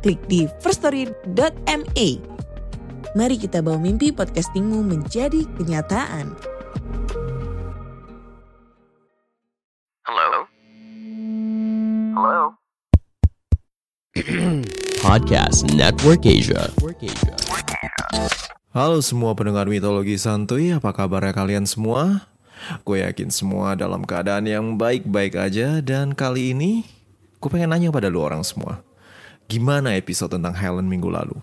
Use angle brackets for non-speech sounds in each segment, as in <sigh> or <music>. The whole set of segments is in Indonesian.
klik di firststory.me. Mari kita bawa mimpi podcastingmu menjadi kenyataan. Hello? Hello? <clears throat> Podcast Network Asia. Halo semua pendengar mitologi santuy, apa kabarnya kalian semua? Gue yakin semua dalam keadaan yang baik-baik aja dan kali ini gue pengen nanya pada lu orang semua. Gimana episode tentang Helen minggu lalu?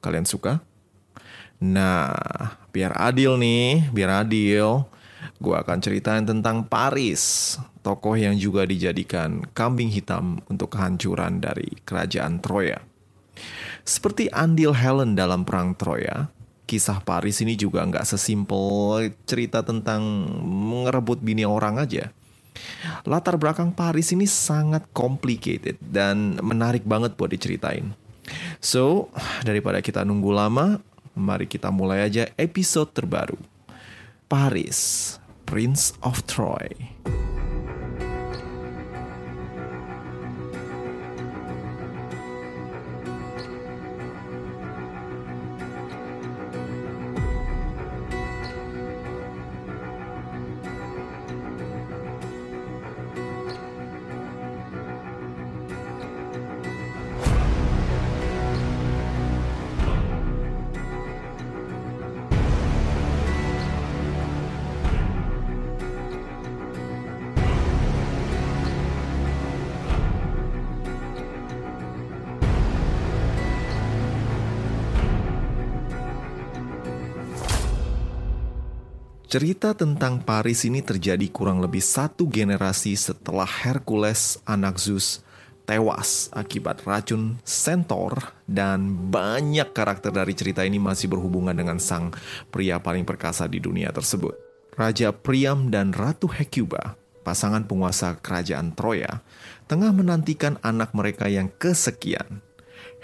Kalian suka? Nah, biar adil nih, biar adil, gue akan ceritain tentang Paris, tokoh yang juga dijadikan kambing hitam untuk kehancuran dari kerajaan Troya. Seperti andil Helen dalam perang Troya, kisah Paris ini juga nggak sesimpel cerita tentang mengerebut bini orang aja. Latar belakang Paris ini sangat complicated dan menarik banget buat diceritain. So, daripada kita nunggu lama, mari kita mulai aja episode terbaru. Paris, Prince of Troy. Cerita tentang Paris ini terjadi kurang lebih satu generasi setelah Hercules anak Zeus tewas akibat racun Centaur dan banyak karakter dari cerita ini masih berhubungan dengan sang pria paling perkasa di dunia tersebut. Raja Priam dan Ratu Hecuba, pasangan penguasa kerajaan Troya, tengah menantikan anak mereka yang kesekian.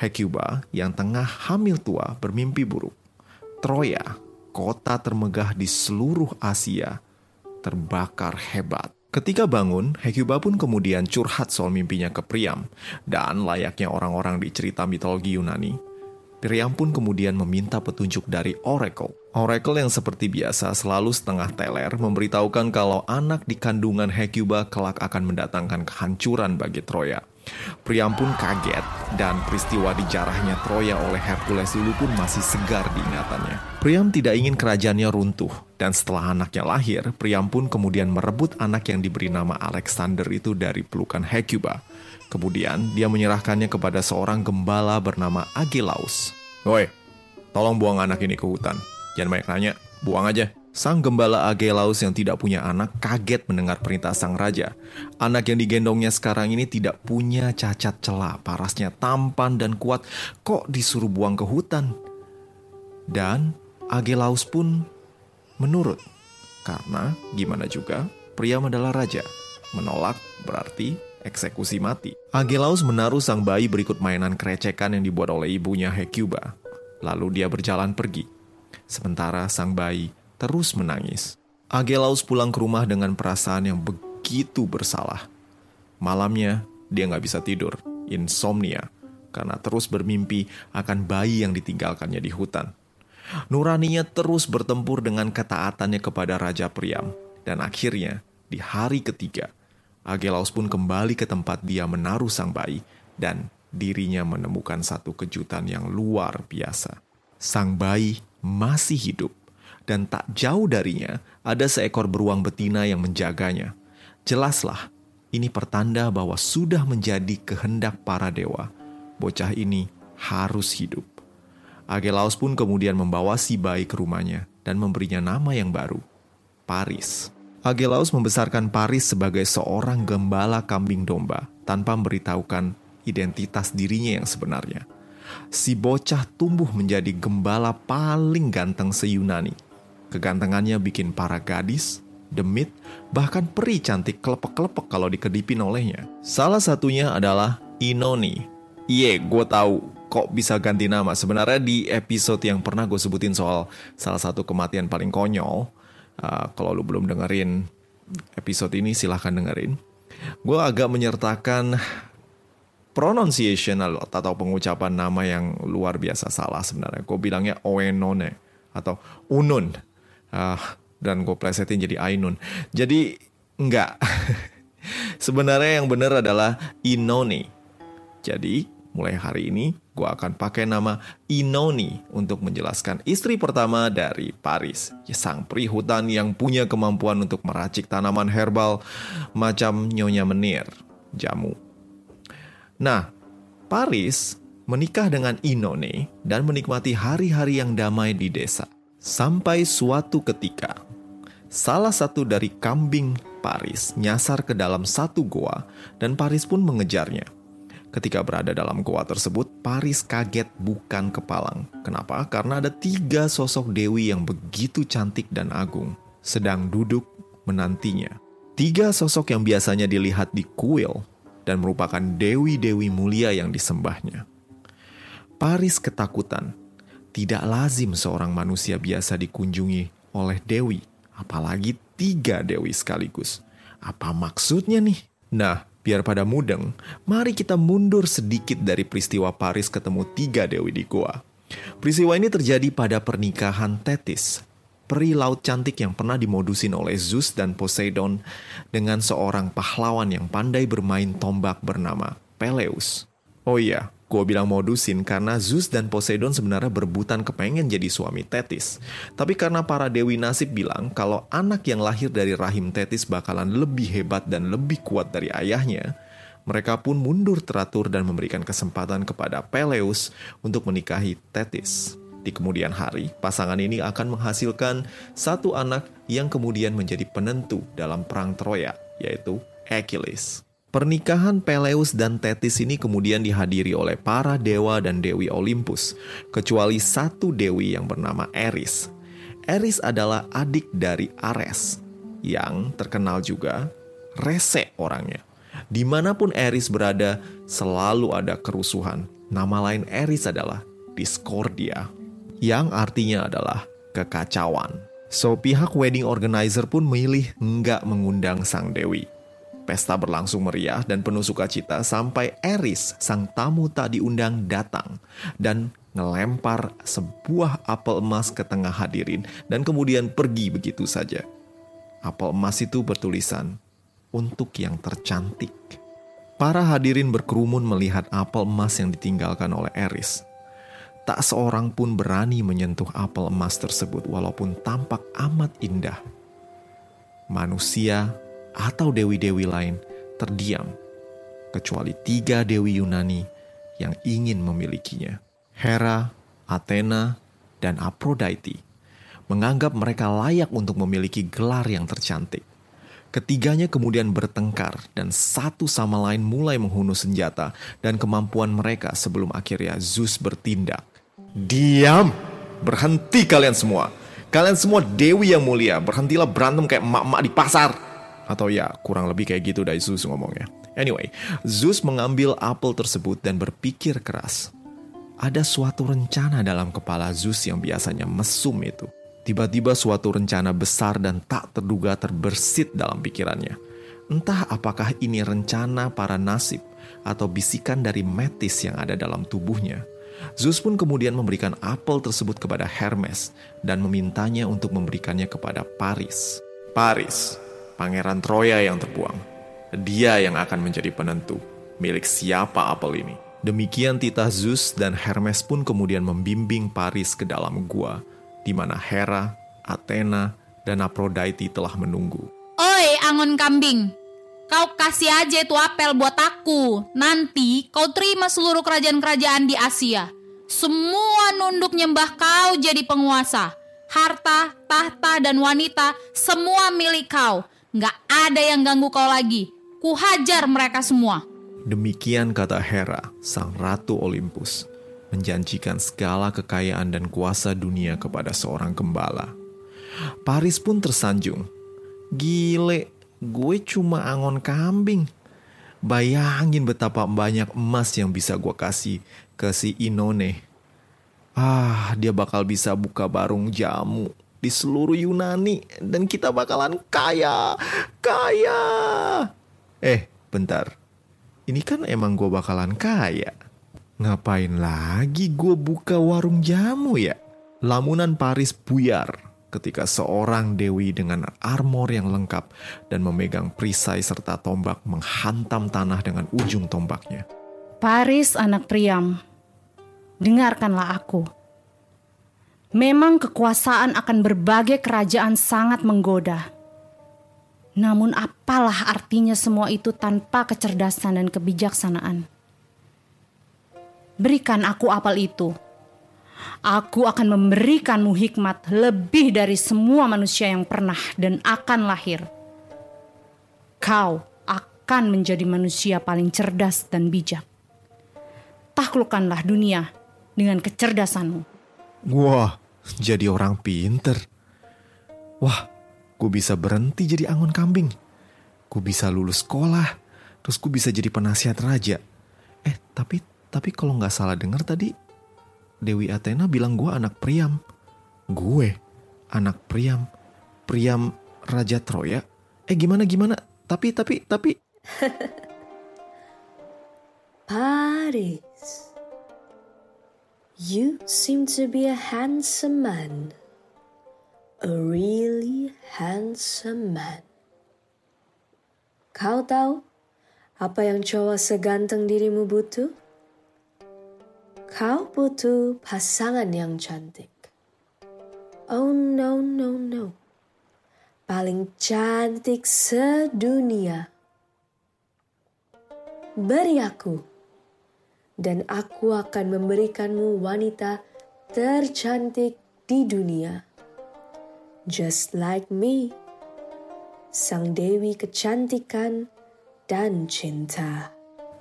Hecuba yang tengah hamil tua bermimpi buruk. Troya kota termegah di seluruh Asia, terbakar hebat. Ketika bangun, Hecuba pun kemudian curhat soal mimpinya ke Priam. Dan layaknya orang-orang di cerita mitologi Yunani, Priam pun kemudian meminta petunjuk dari Oracle. Oracle yang seperti biasa selalu setengah teler memberitahukan kalau anak di kandungan Hecuba kelak akan mendatangkan kehancuran bagi Troya. Priam pun kaget dan peristiwa dijarahnya Troya oleh Hercules dulu pun masih segar di ingatannya. Priam tidak ingin kerajaannya runtuh dan setelah anaknya lahir, Priam pun kemudian merebut anak yang diberi nama Alexander itu dari pelukan Hecuba. Kemudian dia menyerahkannya kepada seorang gembala bernama Agelaus. Woi, tolong buang anak ini ke hutan. Jangan banyak nanya, buang aja. Sang gembala Agelaus yang tidak punya anak kaget mendengar perintah sang raja. Anak yang digendongnya sekarang ini tidak punya cacat celah, parasnya tampan dan kuat, kok disuruh buang ke hutan? Dan Agelaus pun menurut, karena gimana juga Priam adalah raja. Menolak berarti eksekusi mati. Agelaus menaruh sang bayi berikut mainan kerecekan yang dibuat oleh ibunya Hecuba. Lalu dia berjalan pergi. Sementara sang bayi terus menangis. Agelaus pulang ke rumah dengan perasaan yang begitu bersalah. Malamnya, dia nggak bisa tidur, insomnia, karena terus bermimpi akan bayi yang ditinggalkannya di hutan. Nuraninya terus bertempur dengan ketaatannya kepada Raja Priam, dan akhirnya, di hari ketiga, Agelaus pun kembali ke tempat dia menaruh sang bayi, dan dirinya menemukan satu kejutan yang luar biasa. Sang bayi masih hidup dan tak jauh darinya ada seekor beruang betina yang menjaganya. Jelaslah, ini pertanda bahwa sudah menjadi kehendak para dewa. Bocah ini harus hidup. Agelaus pun kemudian membawa si bayi ke rumahnya dan memberinya nama yang baru, Paris. Agelaus membesarkan Paris sebagai seorang gembala kambing domba tanpa memberitahukan identitas dirinya yang sebenarnya. Si bocah tumbuh menjadi gembala paling ganteng se-Yunani. Kegantengannya bikin para gadis, demit, bahkan peri cantik kelepek-kelepek kalau dikedipin olehnya. Salah satunya adalah Inoni. Iye, gue tahu kok bisa ganti nama. Sebenarnya di episode yang pernah gue sebutin soal salah satu kematian paling konyol, uh, kalau lu belum dengerin episode ini silahkan dengerin. Gue agak menyertakan pronunciation atau pengucapan nama yang luar biasa salah sebenarnya. Gue bilangnya Oenone atau Unun. Uh, dan gue plesetin jadi Ainun. Jadi enggak. <laughs> sebenarnya yang benar adalah Inoni. Jadi mulai hari ini gue akan pakai nama Inoni untuk menjelaskan istri pertama dari Paris. Ya, sang peri hutan yang punya kemampuan untuk meracik tanaman herbal macam nyonya menir, jamu. Nah, Paris menikah dengan Inone dan menikmati hari-hari yang damai di desa. Sampai suatu ketika, salah satu dari kambing Paris nyasar ke dalam satu goa dan Paris pun mengejarnya. Ketika berada dalam goa tersebut, Paris kaget bukan kepalang. Kenapa? Karena ada tiga sosok dewi yang begitu cantik dan agung, sedang duduk menantinya. Tiga sosok yang biasanya dilihat di kuil dan merupakan dewi-dewi mulia yang disembahnya. Paris ketakutan. Tidak lazim seorang manusia biasa dikunjungi oleh dewi, apalagi tiga dewi sekaligus. Apa maksudnya nih? Nah, Biar pada mudeng, mari kita mundur sedikit dari peristiwa Paris ketemu tiga dewi di Goa. Peristiwa ini terjadi pada pernikahan Tetis, peri laut cantik yang pernah dimodusin oleh Zeus dan Poseidon dengan seorang pahlawan yang pandai bermain tombak bernama Peleus. Oh iya, Gue bilang modusin karena Zeus dan Poseidon sebenarnya berebutan kepengen jadi suami Tetis. Tapi karena para dewi nasib bilang kalau anak yang lahir dari rahim Tetis bakalan lebih hebat dan lebih kuat dari ayahnya, mereka pun mundur teratur dan memberikan kesempatan kepada Peleus untuk menikahi Tetis. Di kemudian hari, pasangan ini akan menghasilkan satu anak yang kemudian menjadi penentu dalam perang Troya, yaitu Achilles. Pernikahan Peleus dan Tetis ini kemudian dihadiri oleh para dewa dan dewi Olympus, kecuali satu dewi yang bernama Eris. Eris adalah adik dari Ares, yang terkenal juga rese orangnya. Di mana pun Eris berada, selalu ada kerusuhan. Nama lain Eris adalah Discordia, yang artinya adalah kekacauan. So, pihak wedding organizer pun memilih nggak mengundang sang dewi. Pesta berlangsung meriah dan penuh sukacita sampai Eris, sang tamu tak diundang, datang dan ngelempar sebuah apel emas ke tengah hadirin dan kemudian pergi begitu saja. Apel emas itu bertulisan, untuk yang tercantik. Para hadirin berkerumun melihat apel emas yang ditinggalkan oleh Eris. Tak seorang pun berani menyentuh apel emas tersebut walaupun tampak amat indah. Manusia atau dewi-dewi lain terdiam, kecuali tiga dewi Yunani yang ingin memilikinya. Hera, Athena, dan Aphrodite menganggap mereka layak untuk memiliki gelar yang tercantik. Ketiganya kemudian bertengkar dan satu sama lain mulai menghunus senjata dan kemampuan mereka sebelum akhirnya Zeus bertindak. Diam! Berhenti kalian semua! Kalian semua dewi yang mulia, berhentilah berantem kayak emak-emak di pasar. Atau ya kurang lebih kayak gitu dari Zeus ngomongnya. Anyway, Zeus mengambil apel tersebut dan berpikir keras. Ada suatu rencana dalam kepala Zeus yang biasanya mesum itu. Tiba-tiba suatu rencana besar dan tak terduga terbersit dalam pikirannya. Entah apakah ini rencana para nasib atau bisikan dari Metis yang ada dalam tubuhnya. Zeus pun kemudian memberikan apel tersebut kepada Hermes dan memintanya untuk memberikannya kepada Paris. Paris, pangeran Troya yang terbuang. Dia yang akan menjadi penentu milik siapa apel ini. Demikian titah Zeus dan Hermes pun kemudian membimbing Paris ke dalam gua, di mana Hera, Athena, dan Aphrodite telah menunggu. Oi, angon kambing. Kau kasih aja itu apel buat aku. Nanti kau terima seluruh kerajaan-kerajaan di Asia. Semua nunduk nyembah kau jadi penguasa. Harta, tahta, dan wanita semua milik kau. Nggak ada yang ganggu kau lagi. Ku hajar mereka semua. Demikian kata Hera, sang ratu Olympus, menjanjikan segala kekayaan dan kuasa dunia kepada seorang gembala. Paris pun tersanjung. Gile, gue cuma angon kambing. Bayangin betapa banyak emas yang bisa gue kasih ke si Inone. Ah, dia bakal bisa buka barung jamu di seluruh Yunani dan kita bakalan kaya, kaya. Eh, bentar. Ini kan emang gue bakalan kaya. Ngapain lagi gue buka warung jamu ya? Lamunan Paris buyar ketika seorang dewi dengan armor yang lengkap dan memegang perisai serta tombak menghantam tanah dengan ujung tombaknya. Paris anak Priam, dengarkanlah aku. Memang kekuasaan akan berbagai kerajaan sangat menggoda. Namun apalah artinya semua itu tanpa kecerdasan dan kebijaksanaan? Berikan aku apel itu. Aku akan memberikanmu hikmat lebih dari semua manusia yang pernah dan akan lahir. Kau akan menjadi manusia paling cerdas dan bijak. Taklukkanlah dunia dengan kecerdasanmu. Wah, jadi orang pinter. Wah, gue bisa berhenti jadi angon kambing. Gue bisa lulus sekolah, terus gue bisa jadi penasihat raja. Eh, tapi tapi kalau nggak salah dengar tadi, Dewi Athena bilang gue anak Priam. Gue anak Priam, Priam Raja Troya. Eh gimana gimana? Tapi tapi tapi. <laughs> Paris, you seem to be a handsome man. A really handsome man. Kau tahu apa yang cowok seganteng dirimu butuh? Kau butuh pasangan yang cantik. Oh no no no. Paling cantik sedunia. Beri aku. Dan aku akan memberikanmu wanita tercantik di dunia. Just like me. Sang Dewi kecantikan dan cinta.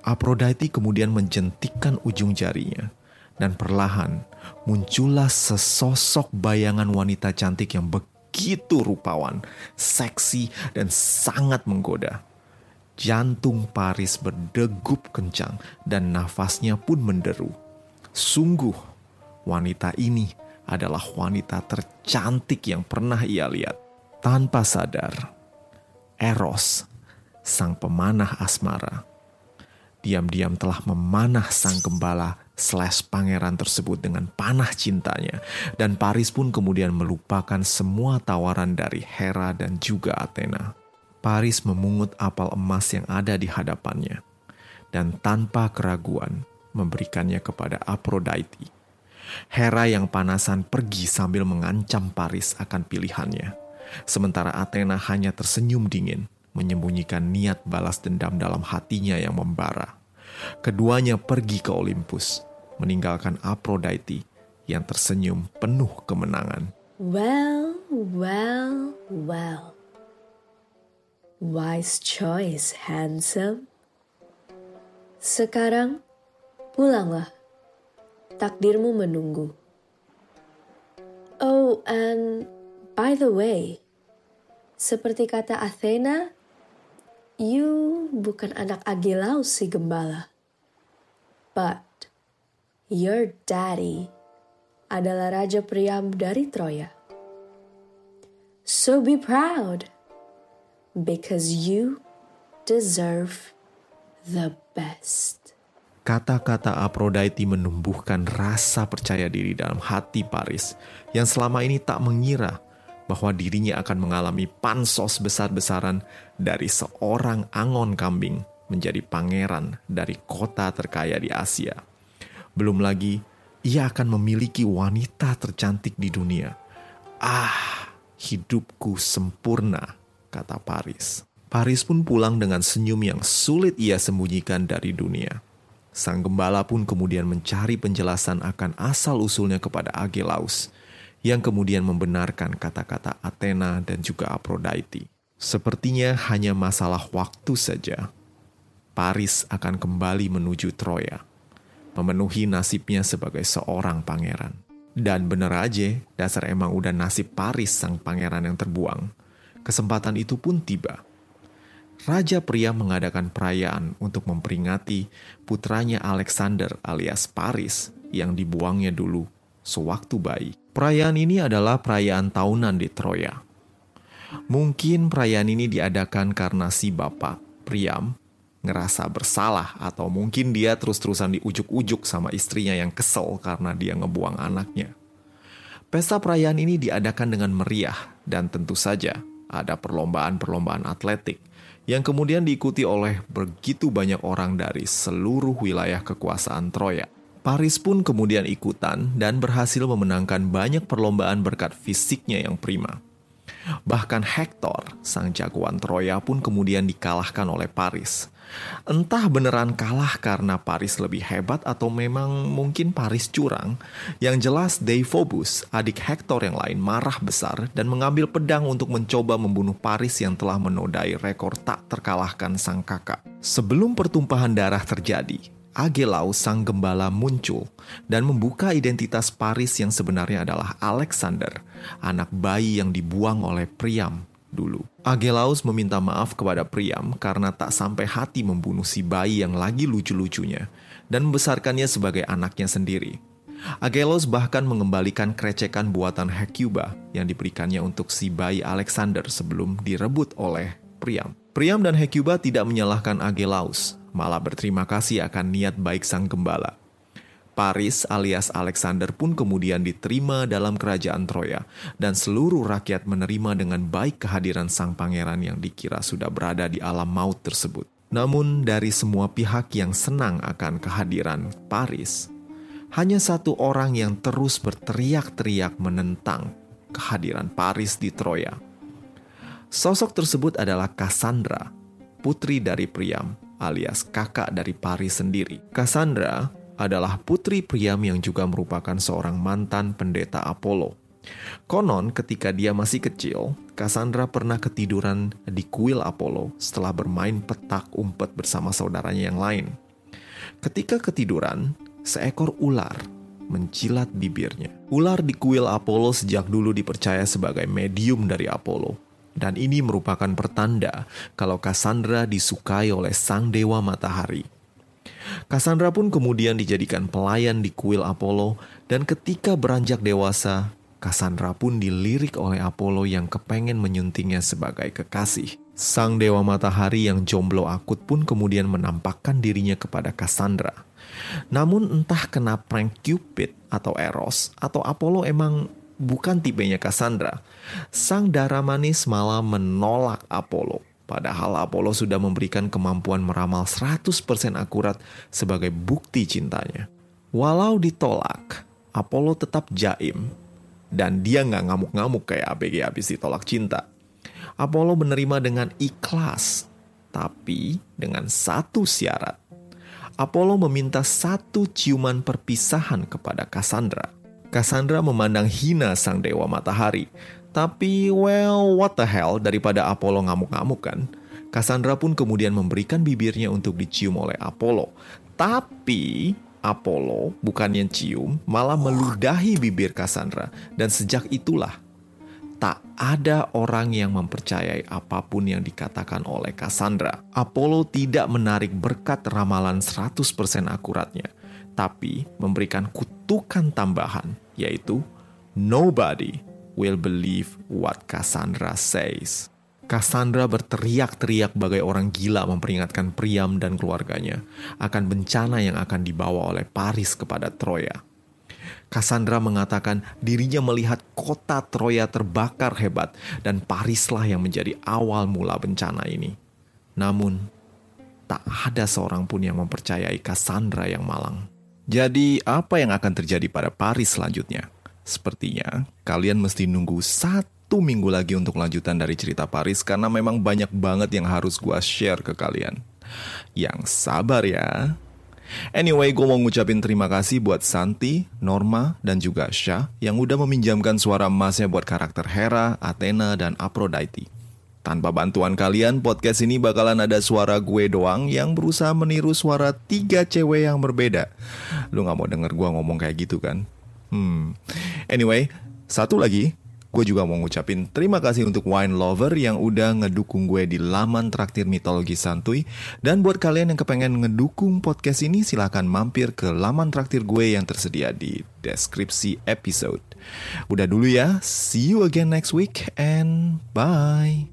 Aphrodite kemudian menjentikkan ujung jarinya dan perlahan muncullah sesosok bayangan wanita cantik yang begitu rupawan, seksi, dan sangat menggoda. Jantung Paris berdegup kencang dan nafasnya pun menderu. Sungguh, wanita ini adalah wanita tercantik yang pernah ia lihat. Tanpa sadar, Eros, sang pemanah asmara, diam-diam telah memanah sang gembala slash pangeran tersebut dengan panah cintanya. Dan Paris pun kemudian melupakan semua tawaran dari Hera dan juga Athena. Paris memungut apel emas yang ada di hadapannya. Dan tanpa keraguan memberikannya kepada Aphrodite. Hera yang panasan pergi sambil mengancam Paris akan pilihannya. Sementara Athena hanya tersenyum dingin, menyembunyikan niat balas dendam dalam hatinya yang membara. Keduanya pergi ke Olympus, meninggalkan Aphrodite yang tersenyum penuh kemenangan. Well, well, well. Wise choice, handsome. Sekarang pulanglah. Takdirmu menunggu. Oh, and by the way, seperti kata Athena, you bukan anak Agelaus si gembala. But your daddy adalah Raja Priam dari Troya. So be proud because you deserve the best. Kata-kata Aphrodite menumbuhkan rasa percaya diri dalam hati Paris yang selama ini tak mengira bahwa dirinya akan mengalami pansos besar-besaran dari seorang angon kambing menjadi pangeran dari kota terkaya di Asia. Belum lagi, ia akan memiliki wanita tercantik di dunia. Ah, hidupku sempurna, kata Paris. Paris pun pulang dengan senyum yang sulit ia sembunyikan dari dunia. Sang gembala pun kemudian mencari penjelasan akan asal-usulnya kepada Agelaus, yang kemudian membenarkan kata-kata Athena dan juga Aphrodite. Sepertinya hanya masalah waktu saja. Paris akan kembali menuju Troya, memenuhi nasibnya sebagai seorang pangeran. Dan bener aja, dasar emang udah nasib Paris sang pangeran yang terbuang. Kesempatan itu pun tiba. Raja pria mengadakan perayaan untuk memperingati putranya Alexander alias Paris yang dibuangnya dulu sewaktu bayi. Perayaan ini adalah perayaan tahunan di Troya. Mungkin perayaan ini diadakan karena si bapak, Priam, ngerasa bersalah atau mungkin dia terus-terusan diujuk-ujuk sama istrinya yang kesel karena dia ngebuang anaknya. Pesta perayaan ini diadakan dengan meriah dan tentu saja ada perlombaan-perlombaan atletik yang kemudian diikuti oleh begitu banyak orang dari seluruh wilayah kekuasaan Troya. Paris pun kemudian ikutan dan berhasil memenangkan banyak perlombaan berkat fisiknya yang prima. Bahkan Hector, sang jagoan Troya pun kemudian dikalahkan oleh Paris. Entah beneran kalah karena Paris lebih hebat atau memang mungkin Paris curang. Yang jelas Deiphobus, adik Hector yang lain marah besar dan mengambil pedang untuk mencoba membunuh Paris yang telah menodai rekor tak terkalahkan sang kakak. Sebelum pertumpahan darah terjadi, Agelau sang gembala muncul dan membuka identitas Paris yang sebenarnya adalah Alexander, anak bayi yang dibuang oleh Priam dulu. Agelaus meminta maaf kepada Priam karena tak sampai hati membunuh si bayi yang lagi lucu-lucunya dan membesarkannya sebagai anaknya sendiri. Agelos bahkan mengembalikan krecekan buatan Hecuba yang diberikannya untuk si bayi Alexander sebelum direbut oleh Priam. Priam dan Hecuba tidak menyalahkan Agelaus, malah berterima kasih akan niat baik sang gembala. Paris alias Alexander pun kemudian diterima dalam kerajaan Troya dan seluruh rakyat menerima dengan baik kehadiran sang pangeran yang dikira sudah berada di alam maut tersebut. Namun dari semua pihak yang senang akan kehadiran Paris, hanya satu orang yang terus berteriak-teriak menentang kehadiran Paris di Troya. Sosok tersebut adalah Cassandra, putri dari Priam alias kakak dari Paris sendiri. Cassandra adalah putri Priam yang juga merupakan seorang mantan pendeta Apollo. Konon ketika dia masih kecil, Cassandra pernah ketiduran di kuil Apollo setelah bermain petak umpet bersama saudaranya yang lain. Ketika ketiduran, seekor ular menjilat bibirnya. Ular di kuil Apollo sejak dulu dipercaya sebagai medium dari Apollo. Dan ini merupakan pertanda kalau Cassandra disukai oleh sang dewa matahari. Cassandra pun kemudian dijadikan pelayan di kuil Apollo dan ketika beranjak dewasa, Cassandra pun dilirik oleh Apollo yang kepengen menyuntingnya sebagai kekasih. Sang dewa matahari yang jomblo akut pun kemudian menampakkan dirinya kepada Cassandra. Namun entah kena prank Cupid atau Eros atau Apollo emang bukan tipenya Cassandra. Sang darah manis malah menolak Apollo Padahal Apollo sudah memberikan kemampuan meramal 100% akurat sebagai bukti cintanya. Walau ditolak, Apollo tetap jaim. Dan dia nggak ngamuk-ngamuk kayak ABG habis ditolak cinta. Apollo menerima dengan ikhlas, tapi dengan satu syarat. Apollo meminta satu ciuman perpisahan kepada Cassandra. Cassandra memandang hina sang dewa matahari tapi, well, what the hell, daripada Apollo ngamuk-ngamuk kan? Cassandra pun kemudian memberikan bibirnya untuk dicium oleh Apollo. Tapi, Apollo bukannya cium, malah meludahi bibir Cassandra. Dan sejak itulah, tak ada orang yang mempercayai apa pun yang dikatakan oleh Cassandra. Apollo tidak menarik berkat ramalan 100% akuratnya, tapi memberikan kutukan tambahan, yaitu nobody will believe what Cassandra says. Cassandra berteriak-teriak bagai orang gila memperingatkan Priam dan keluarganya akan bencana yang akan dibawa oleh Paris kepada Troya. Cassandra mengatakan dirinya melihat kota Troya terbakar hebat dan Parislah yang menjadi awal mula bencana ini. Namun, tak ada seorang pun yang mempercayai Cassandra yang malang. Jadi, apa yang akan terjadi pada Paris selanjutnya? Sepertinya kalian mesti nunggu satu minggu lagi untuk lanjutan dari cerita Paris karena memang banyak banget yang harus gue share ke kalian. Yang sabar ya. Anyway, gue mau ngucapin terima kasih buat Santi, Norma, dan juga Syah yang udah meminjamkan suara emasnya buat karakter Hera, Athena, dan Aphrodite. Tanpa bantuan kalian, podcast ini bakalan ada suara gue doang yang berusaha meniru suara tiga cewek yang berbeda. Lu gak mau denger gue ngomong kayak gitu kan? Hmm. Anyway, satu lagi, gue juga mau ngucapin terima kasih untuk Wine Lover yang udah ngedukung gue di laman traktir mitologi santuy. Dan buat kalian yang kepengen ngedukung podcast ini, silahkan mampir ke laman traktir gue yang tersedia di deskripsi episode. Udah dulu ya, see you again next week and bye.